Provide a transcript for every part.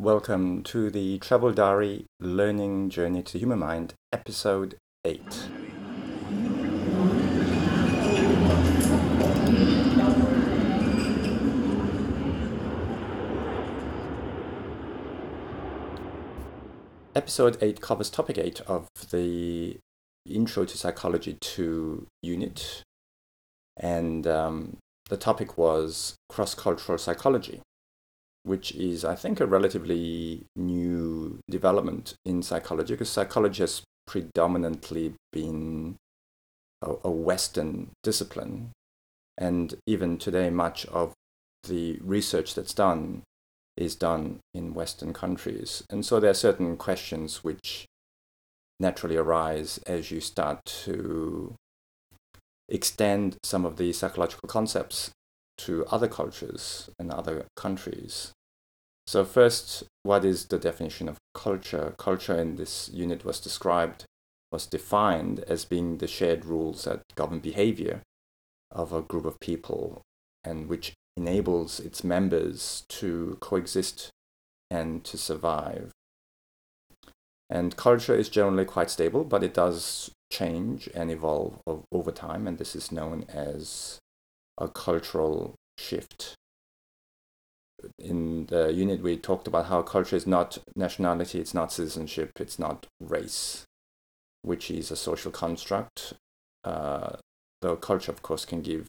Welcome to the Travel Diary Learning Journey to the Human Mind, Episode 8. Episode 8 covers topic 8 of the Intro to Psychology 2 unit, and um, the topic was cross cultural psychology which is, I think, a relatively new development in psychology because psychology has predominantly been a, a Western discipline. And even today, much of the research that's done is done in Western countries. And so there are certain questions which naturally arise as you start to extend some of the psychological concepts to other cultures and other countries. So first, what is the definition of culture? Culture in this unit was described, was defined as being the shared rules that govern behavior of a group of people and which enables its members to coexist and to survive. And culture is generally quite stable, but it does change and evolve over time, and this is known as a cultural shift. In the unit, we talked about how culture is not nationality, it's not citizenship, it's not race, which is a social construct. Uh, though culture, of course, can give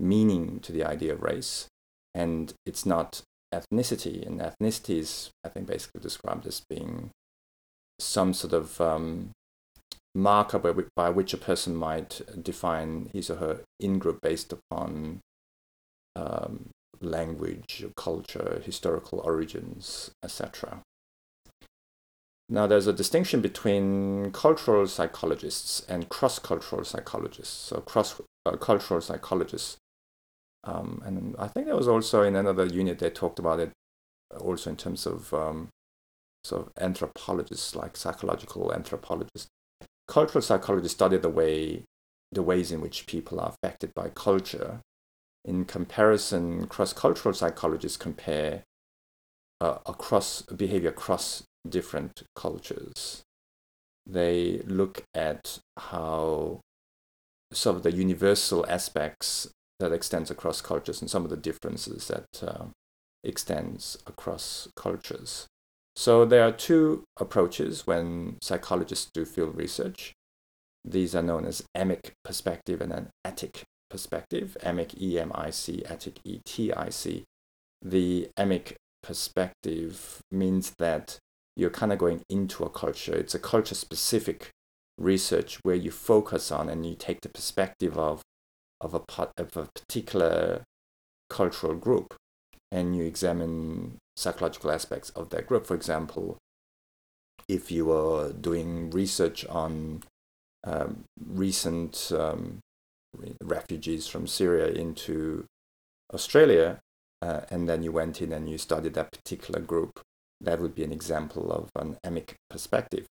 meaning to the idea of race, and it's not ethnicity. And ethnicity is, I think, basically described as being some sort of um, marker by, by which a person might define his or her in group based upon um, language, culture, historical origins, etc. Now, there's a distinction between cultural psychologists and cross cultural psychologists. So, cross uh, cultural psychologists. Um, and I think there was also in another unit they talked about it also in terms of um, sort of anthropologists, like psychological anthropologists. Cultural psychologists study the way, the ways in which people are affected by culture. In comparison, cross-cultural psychologists compare uh, across behavior across different cultures. They look at how some of the universal aspects that extends across cultures and some of the differences that uh, extends across cultures. So there are two approaches when psychologists do field research. These are known as emic perspective and an etic perspective. Emic, E-M-I-C, etic, E-T-I-C. The emic perspective means that you're kind of going into a culture. It's a culture specific research where you focus on and you take the perspective of of a part of a particular cultural group and you examine psychological aspects of that group. For example, if you are doing research on um, recent um, refugees from Syria into Australia, uh, and then you went in and you studied that particular group, that would be an example of an emic perspective.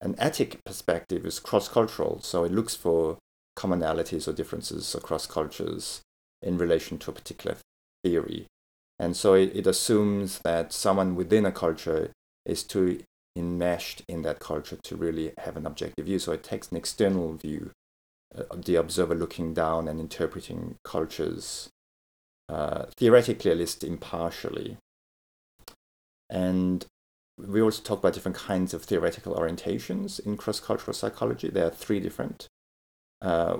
An etic perspective is cross cultural, so it looks for commonalities or differences across cultures in relation to a particular theory. And so it, it assumes that someone within a culture is too enmeshed in that culture to really have an objective view. So it takes an external view, uh, the observer looking down and interpreting cultures uh, theoretically, at least impartially. And we also talk about different kinds of theoretical orientations in cross cultural psychology. There are three different uh,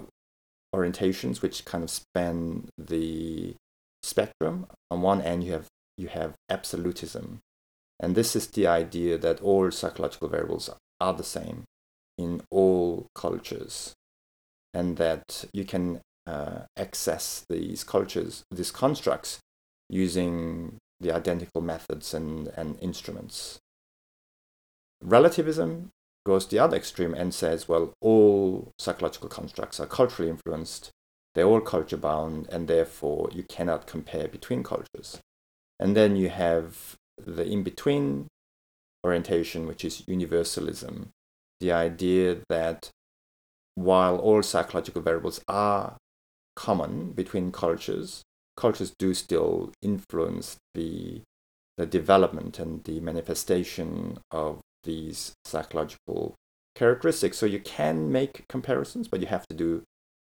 orientations which kind of span the spectrum. On one end, you have you have absolutism, and this is the idea that all psychological variables are the same in all cultures, and that you can uh, access these cultures, these constructs, using the identical methods and, and instruments. Relativism goes the other extreme and says, well, all psychological constructs are culturally influenced, they're all culture bound, and therefore you cannot compare between cultures. And then you have the in between orientation, which is universalism, the idea that while all psychological variables are common between cultures, cultures do still influence the the development and the manifestation of these psychological characteristics. So you can make comparisons, but you have to do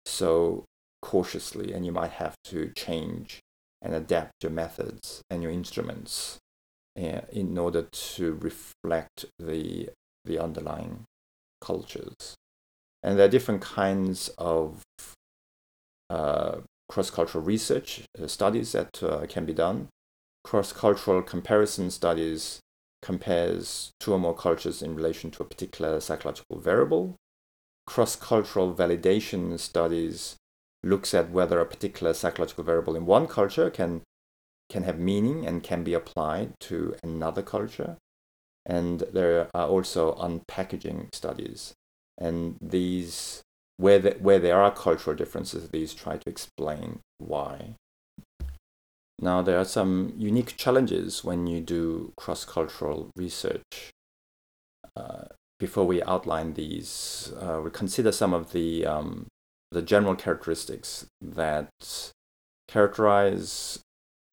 so cautiously, and you might have to change and adapt your methods and your instruments uh, in order to reflect the the underlying cultures. And there are different kinds of uh, cross-cultural research uh, studies that uh, can be done. Cross-cultural comparison studies compares two or more cultures in relation to a particular psychological variable. Cross-cultural validation studies looks at whether a particular psychological variable in one culture can can have meaning and can be applied to another culture. And there are also unpackaging studies. And these, where, the, where there are cultural differences, these try to explain why. Now, there are some unique challenges when you do cross cultural research. Uh, before we outline these, uh, we consider some of the, um, the general characteristics that characterize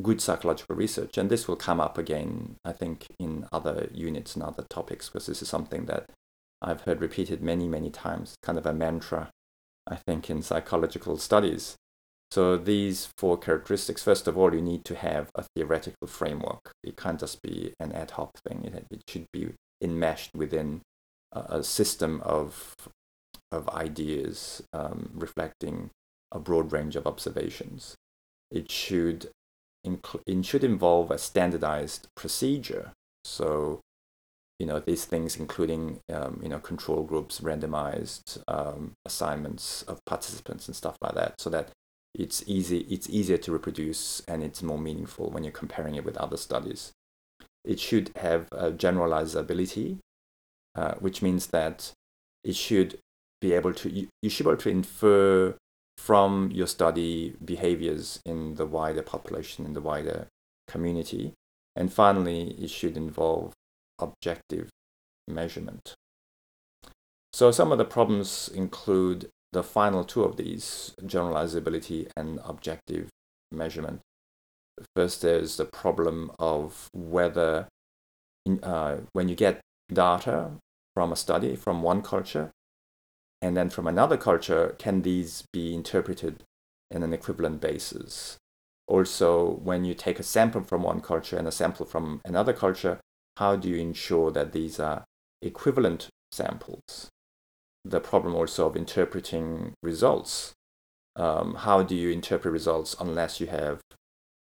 good psychological research. And this will come up again, I think, in other units and other topics, because this is something that I've heard repeated many, many times, kind of a mantra, I think, in psychological studies. So these four characteristics, first of all, you need to have a theoretical framework. It can't just be an ad hoc thing. It, should be enmeshed within a system of, of ideas um, reflecting a broad range of observations. It should inc- it should involve a standardized procedure. So, you know, these things including, um, you know, control groups, randomized um, assignments of participants and stuff like that, so that it's easy, it's easier to reproduce and it's more meaningful when you're comparing it with other studies. It should have a generalizability, uh, which means that it should be able to you, you should be able to infer from your study behaviors in the wider population, in the wider community. And finally, it should involve objective measurement. So, some of the problems include the final two of these generalizability and objective measurement. First, there's the problem of whether, uh, when you get data from a study from one culture, and then from another culture, can these be interpreted in an equivalent basis? Also, when you take a sample from one culture and a sample from another culture, how do you ensure that these are equivalent samples? The problem also of interpreting results. Um, how do you interpret results unless you have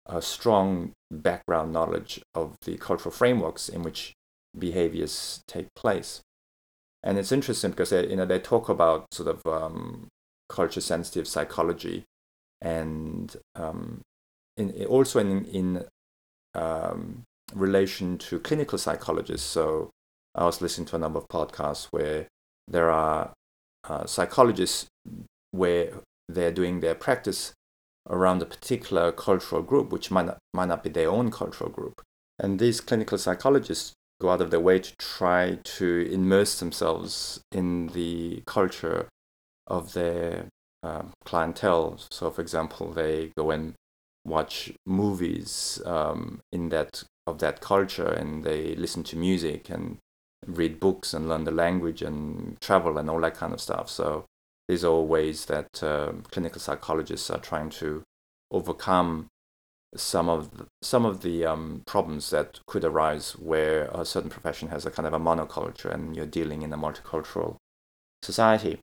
a strong background knowledge of the cultural frameworks in which behaviors take place? And it's interesting because they, you know they talk about sort of um, culture sensitive psychology and um, in, also in, in um, relation to clinical psychologists. So i was listening to a number of podcasts where there are uh, psychologists where they're doing their practice around a particular cultural group which might not, might not be their own cultural group. And these clinical psychologists go out of their way to try to immerse themselves in the culture of their uh, clientele. So, for example, they go and watch movies um, in that of that culture, and they listen to music and read books and learn the language and travel and all that kind of stuff. So, these are all ways that uh, clinical psychologists are trying to overcome some of the, some of the um, problems that could arise where a certain profession has a kind of a monoculture and you're dealing in a multicultural society.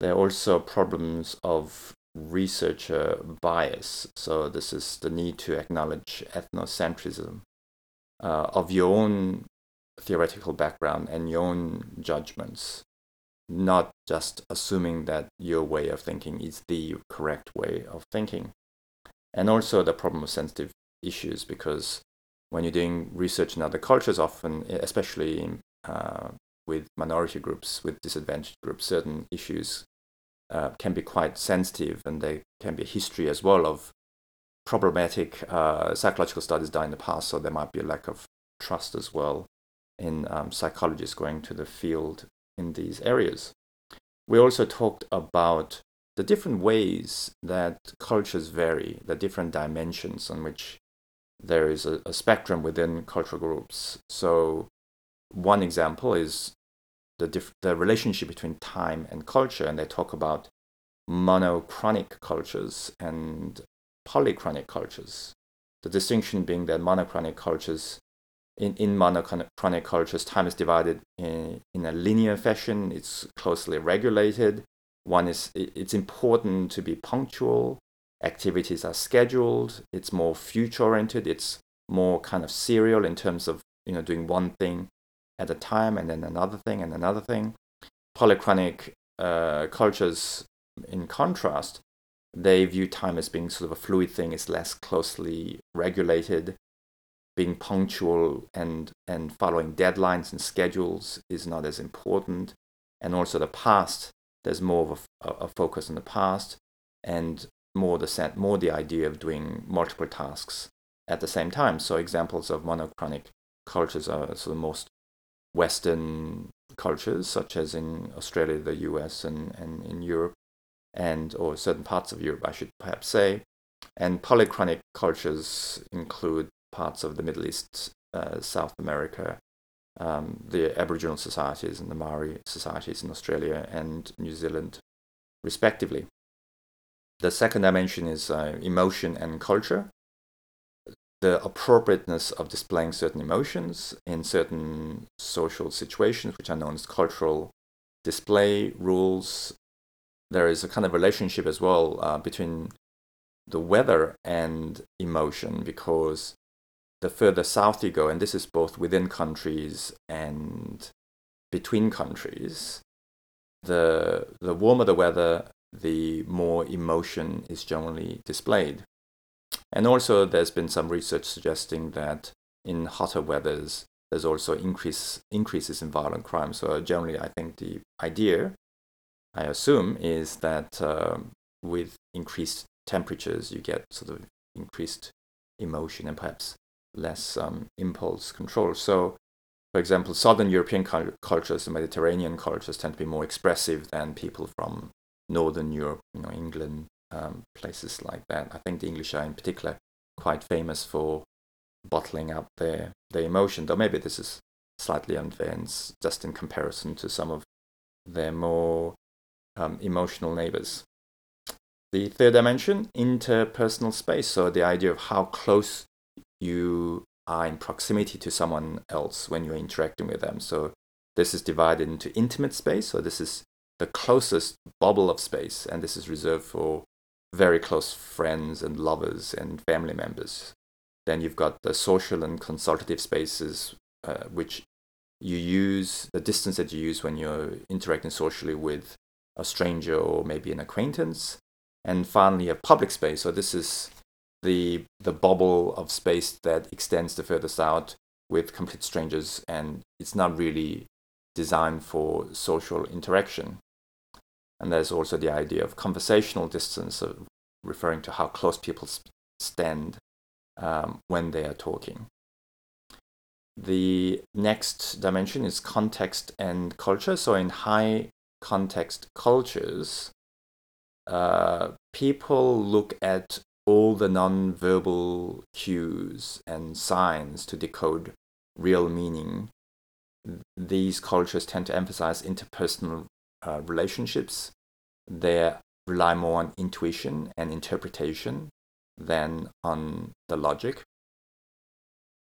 There are also problems of researcher bias. So this is the need to acknowledge ethnocentrism uh, of your own theoretical background and your own judgments, not just assuming that your way of thinking is the correct way of thinking and also the problem of sensitive issues because when you're doing research in other cultures, often, especially uh, with minority groups, with disadvantaged groups, certain issues uh, can be quite sensitive, and there can be a history as well of problematic uh, psychological studies done in the past. So there might be a lack of trust as well in um, psychologists going to the field in these areas. We also talked about the different ways that cultures vary, the different dimensions on which there is a, a spectrum within cultural groups. So, one example is the diff- the relationship between time and culture, and they talk about monochronic cultures and polychronic cultures. The distinction being that monochronic cultures, in, in monochronic cultures, time is divided in, in a linear fashion, it's closely regulated. One is it's important to be punctual, activities are scheduled, it's more future oriented, it's more kind of serial in terms of you know doing one thing at a time and then another thing and another thing. Polychronic uh, cultures, in contrast, they view time as being sort of a fluid thing, it's less closely regulated. Being punctual and, and following deadlines and schedules is not as important. And also the past, there's more of a, a focus on the past and more the, more the idea of doing multiple tasks at the same time. So examples of monochronic cultures are sort of most Western cultures, such as in Australia, the US, and, and in Europe, and or certain parts of Europe, I should perhaps say. And polychronic cultures include parts of the Middle East, uh, South America, um, the Aboriginal societies and the Maori societies in Australia and New Zealand, respectively. The second dimension is uh, emotion and culture. The appropriateness of displaying certain emotions in certain social situations, which are known as cultural display rules, there is a kind of relationship as well uh, between the weather and emotion because the further south you go, and this is both within countries and between countries, the the warmer the weather, the more emotion is generally displayed. And also, there's been some research suggesting that in hotter weathers, there's also increase increases in violent crime. So generally, I think the idea I assume, is that uh, with increased temperatures, you get sort of increased emotion and perhaps less um, impulse control. So, for example, Southern European cultures, the Mediterranean cultures, tend to be more expressive than people from Northern Europe, you know, England, um, places like that. I think the English are in particular quite famous for bottling up their their emotion. Though maybe this is slightly unfair, just in comparison to some of their more um, emotional neighbors. The third dimension, interpersonal space. So the idea of how close you are in proximity to someone else when you're interacting with them. So this is divided into intimate space. So this is the closest bubble of space, and this is reserved for very close friends and lovers and family members. Then you've got the social and consultative spaces, uh, which you use the distance that you use when you're interacting socially with a stranger or maybe an acquaintance. And finally, a public space. So this is the the bubble of space that extends the furthest out with complete strangers, and it's not really designed for social interaction. And there's also the idea of conversational distance, of referring to how close people stand um, when they are talking. The next dimension is context and culture. So, in high context cultures, uh, people look at all the non-verbal cues and signs to decode real meaning. These cultures tend to emphasize interpersonal uh, relationships. They rely more on intuition and interpretation than on the logic.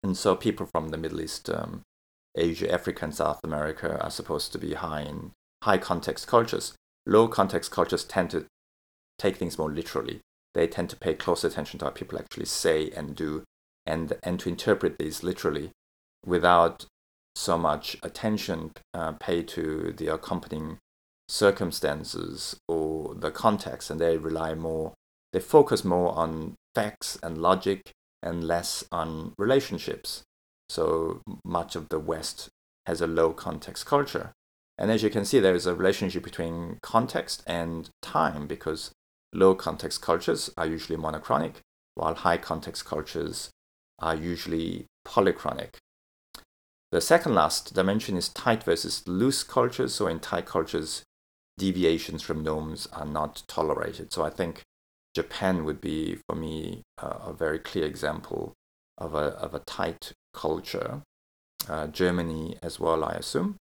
And so people from the Middle East, um, Asia, Africa, and South America are supposed to be high in high context cultures. Low context cultures tend to take things more literally. They tend to pay close attention to what people actually say and do, and and to interpret these literally, without so much attention uh, paid to the accompanying circumstances or the context, and they rely more. They focus more on facts and logic and less on relationships. So much of the West has a low context culture. And as you can see, there is a relationship between context and time because low context cultures are usually monochronic, while high context cultures are usually polychronic. The second last dimension is tight versus loose cultures. So in tight cultures, deviations from norms are not tolerated. So I think Japan would be, for me, uh, a very clear example of a of a tight culture, uh, Germany as well, I assume,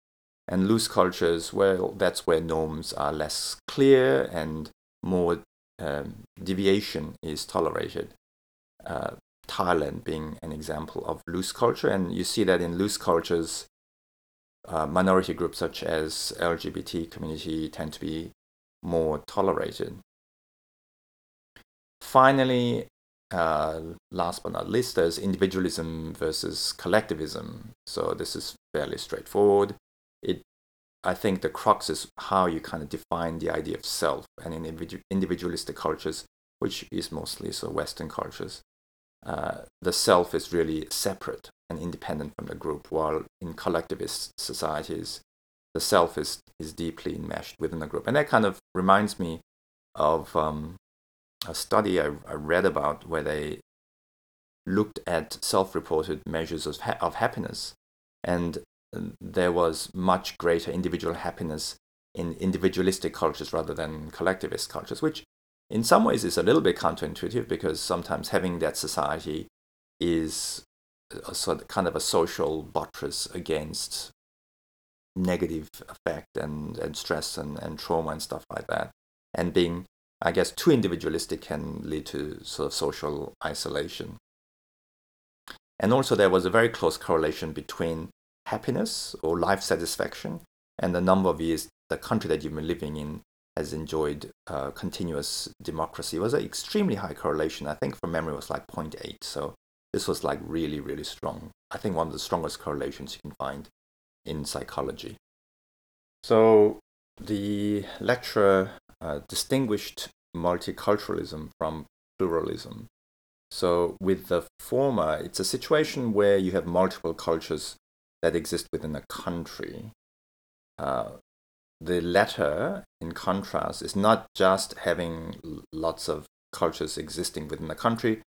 and loose cultures. Well, that's where norms are less clear and more um, deviation is tolerated. Uh, Thailand being an example of loose culture, and you see that in loose cultures, uh, minority groups such as LGBT community tend to be more tolerated. Finally, uh, last but not least, there's individualism versus collectivism. So this is fairly straightforward. It, I think, the crux is how you kind of define the idea of self. And in individu- individualistic cultures, which is mostly so Western cultures, uh, the self is really separate and independent from the group, while in collectivist societies, the self is is deeply enmeshed within the group. And that kind of reminds me of um, a study I, I read about where they looked at self-reported measures of, ha- of happiness and there was much greater individual happiness in individualistic cultures rather than collectivist cultures which in some ways is a little bit counterintuitive because sometimes having that society is a sort of kind of a social buttress against negative effect and, and stress and, and trauma and stuff like that and being I guess too individualistic can lead to sort of social isolation. And also, there was a very close correlation between happiness or life satisfaction and the number of years the country that you've been living in has enjoyed uh, continuous democracy. It was an extremely high correlation. I think from memory was like 0.8. So this was like really, really strong. I think one of the strongest correlations you can find in psychology. So the lecturer uh, distinguished multiculturalism from pluralism. So, with the former, it's a situation where you have multiple cultures that exist within a country. Uh, the latter, in contrast, is not just having lots of cultures existing within a country,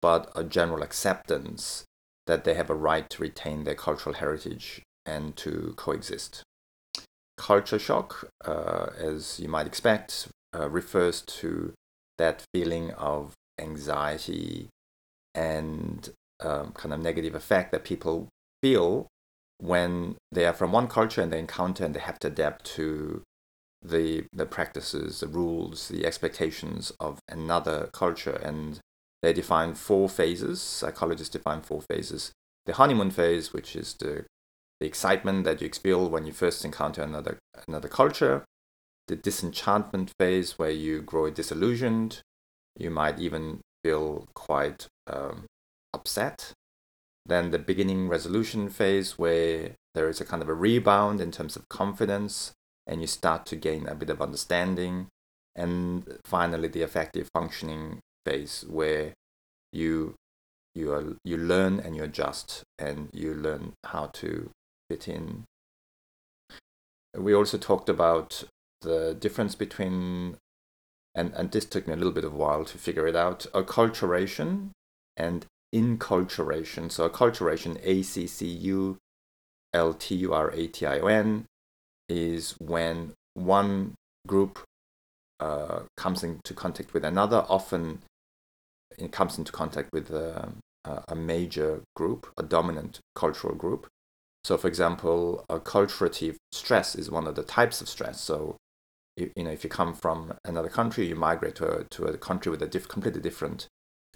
but a general acceptance that they have a right to retain their cultural heritage and to coexist. Culture shock, uh, as you might expect, uh, refers to that feeling of anxiety and um, kind of negative effect that people feel when they are from one culture and they encounter and they have to adapt to the the practices, the rules, the expectations of another culture, and they define four phases. Psychologists define four phases: the honeymoon phase, which is the the excitement that you feel when you first encounter another another culture, the disenchantment phase where you grow disillusioned. You might even feel quite um, upset. Then the beginning resolution phase where there is a kind of a rebound in terms of confidence and you start to gain a bit of understanding. And finally, the effective functioning phase where you you are, you learn and you adjust and you learn how to fit in. We also talked about the difference between and, and this took me a little bit of a while to figure it out acculturation and enculturation so acculturation a c c u l t u r a t i o n is when one group uh, comes into contact with another often it comes into contact with a, a major group a dominant cultural group. So for example acculturative stress is one of the types of stress. So you, you know if you come from another country you migrate to a, to a country with a diff, completely different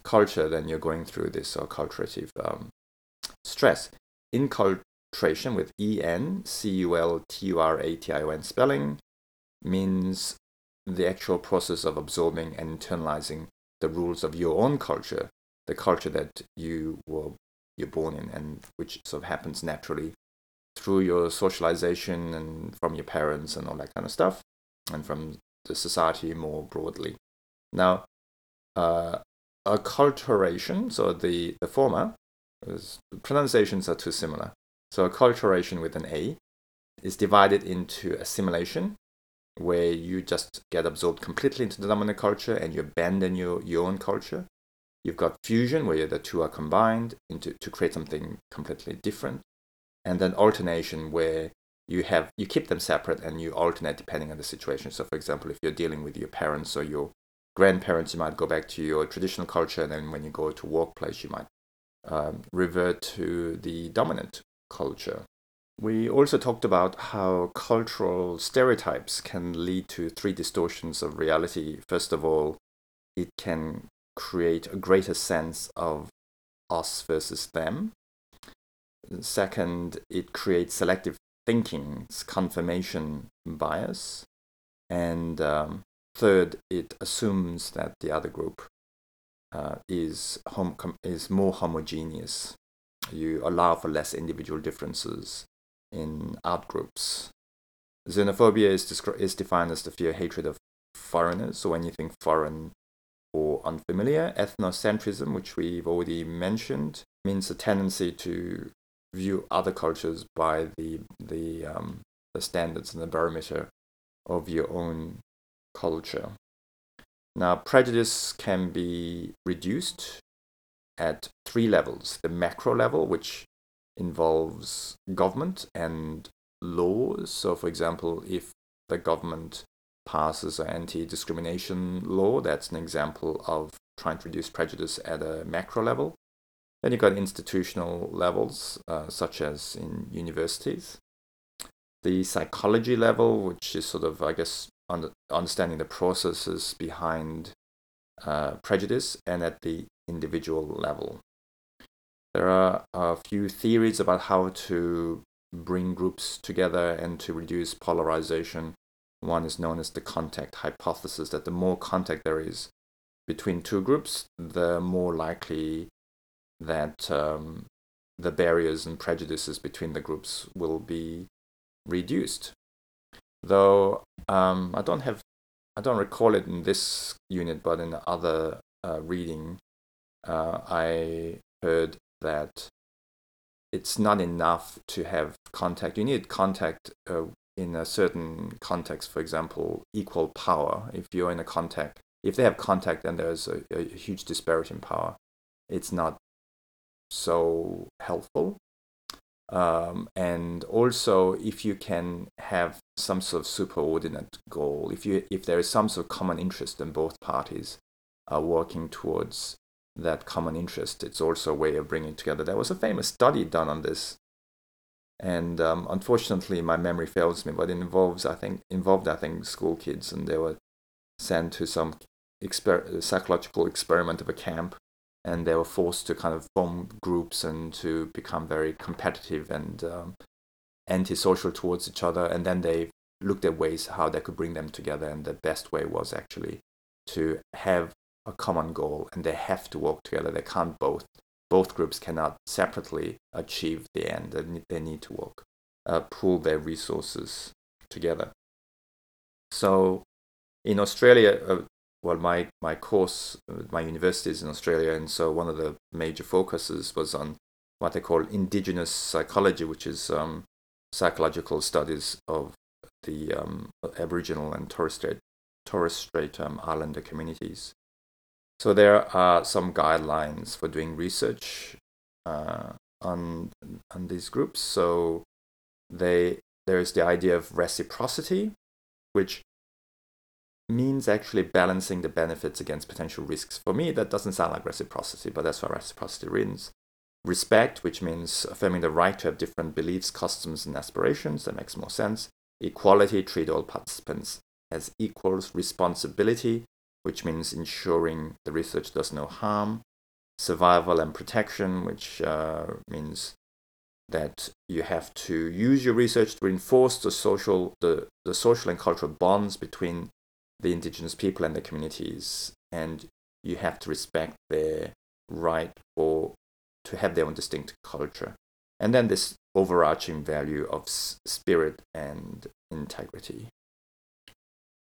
culture then you're going through this uh, culturative um, stress enculturation with e n c u l t u r a t i o n spelling means the actual process of absorbing and internalizing the rules of your own culture the culture that you were you're born in and which sort of happens naturally through your socialization and from your parents and all that kind of stuff and from the society more broadly. Now, uh, acculturation, so the, the former, pronunciations are too similar. So acculturation with an A is divided into assimilation, where you just get absorbed completely into the dominant culture and you abandon your, your own culture. You've got fusion, where the two are combined into to create something completely different. And then alternation, where you have you keep them separate and you alternate depending on the situation. So, for example, if you're dealing with your parents or your grandparents, you might go back to your traditional culture, and then when you go to workplace, you might um, revert to the dominant culture. We also talked about how cultural stereotypes can lead to three distortions of reality. First of all, it can create a greater sense of us versus them. Second, it creates selective thinking, confirmation bias. And um, third, it assumes that the other group uh, is, hom- is more homogeneous. You allow for less individual differences in outgroups. Xenophobia is, descri- is defined as the fear hatred of foreigners, so anything foreign or unfamiliar. Ethnocentrism, which we've already mentioned, means a tendency to view other cultures by the the um, the standards and the barometer of your own culture. Now, prejudice can be reduced at three levels: the macro level, which involves government and laws. So, for example, if the government passes an anti-discrimination law, that's an example of trying to reduce prejudice at a macro level. Then you've got institutional levels, uh, such as in universities. The psychology level, which is sort of, I guess, under, understanding the processes behind uh, prejudice, and at the individual level. There are a few theories about how to bring groups together and to reduce polarization. One is known as the contact hypothesis that the more contact there is between two groups, the more likely that um, the barriers and prejudices between the groups will be reduced. Though um, I don't have, I don't recall it in this unit, but in the other uh, reading, uh, I heard that it's not enough to have contact. You need contact uh, in a certain context. For example, equal power. If you're in a contact, if they have contact then there's a, a huge disparity in power, it's not so helpful. Um, and also, if you can have some sort of superordinate goal, if you if there is some sort of common interest and both parties are working towards that common interest, it's also a way of bringing together. There was a famous study done on this, and um, unfortunately, my memory fails me. But it involves, I think, involved I think school kids, and they were sent to some exper- psychological experiment of a camp and they were forced to kind of form groups and to become very competitive and um, antisocial towards each other. And then they looked at ways how they could bring them together. And the best way was actually to have a common goal, and they have to work together. They can't both. Both groups cannot separately achieve the end. They need to work, uh, pool their resources together. So, in Australia, uh, well, my my course, my university is in Australia, and so one of the major focuses was on what they call indigenous psychology, which is um, psychological studies of the um, Aboriginal and Torres Strait, Torres Strait um, Islander communities. So there are some guidelines for doing research uh, on on these groups. So they there is the idea of reciprocity, which means actually balancing the benefits against potential risks. For me, that doesn't sound like reciprocity, but that's what reciprocity means. Respect, which means affirming the right to have different beliefs, customs, and aspirations, that makes more sense. Equality, treat all participants as equals. Responsibility, which means ensuring the research does no harm. Survival and protection, which uh, means that you have to use your research to reinforce the social, the, the social and cultural bonds between the indigenous people and the communities, and you have to respect their right or to have their own distinct culture. And then this overarching value of spirit and integrity.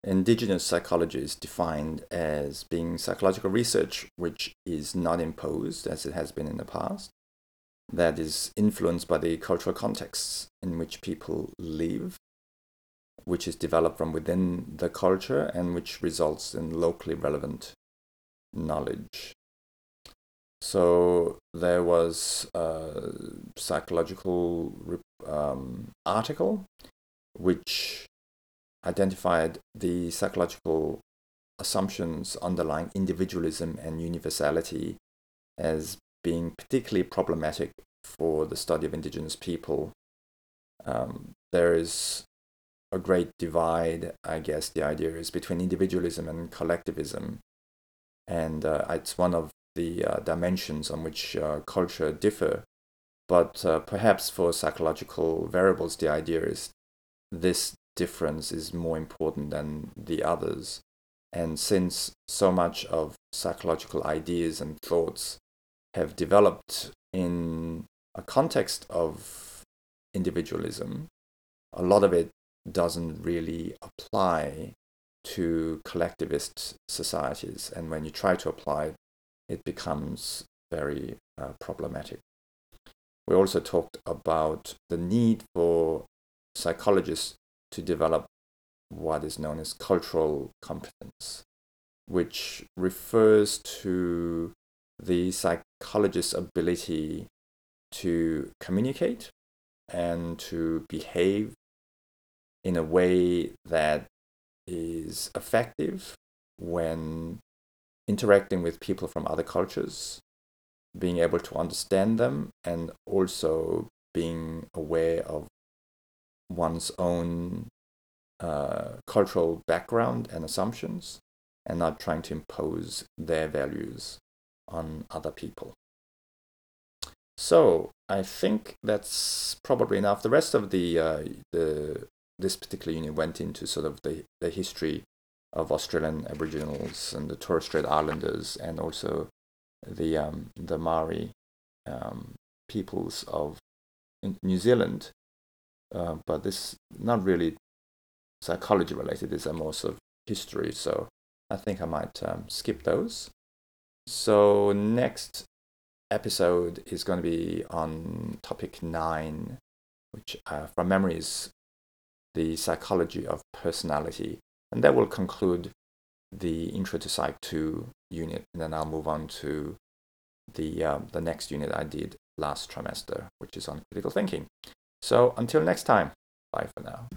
Indigenous psychology is defined as being psychological research which is not imposed as it has been in the past, that is influenced by the cultural contexts in which people live which is developed from within the culture and which results in locally relevant knowledge. So there was a psychological um, article which identified the psychological assumptions underlying individualism and universality as being particularly problematic for the study of indigenous people. Um, there is a great divide, I guess the idea is, between individualism and collectivism. And uh, it's one of the uh, dimensions on which uh, culture differ. But uh, perhaps for psychological variables, the idea is this difference is more important than the others. And since so much of psychological ideas and thoughts have developed in a context of individualism, a lot of it doesn't really apply to collectivist societies. And when you try to apply it, becomes very uh, problematic. We also talked about the need for psychologists to develop what is known as cultural competence, which refers to the psychologist's ability to communicate and to behave in a way that is effective when interacting with people from other cultures, being able to understand them, and also being aware of one's own uh, cultural background and assumptions, and not trying to impose their values on other people. So I think that's probably enough. The rest of the uh, the this particular unit went into sort of the, the history of Australian Aboriginals and the Torres Strait Islanders, and also the um, the Maori um, peoples of New Zealand. Uh, but this not really psychology related. These are more sort of history. So I think I might um, skip those. So next episode is going to be on topic nine, which uh, from memory is the psychology of personality. And that will conclude the Intro to Psych 2 unit. And then I'll move on to the, um, the next unit I did last trimester, which is on critical thinking. So until next time, bye for now.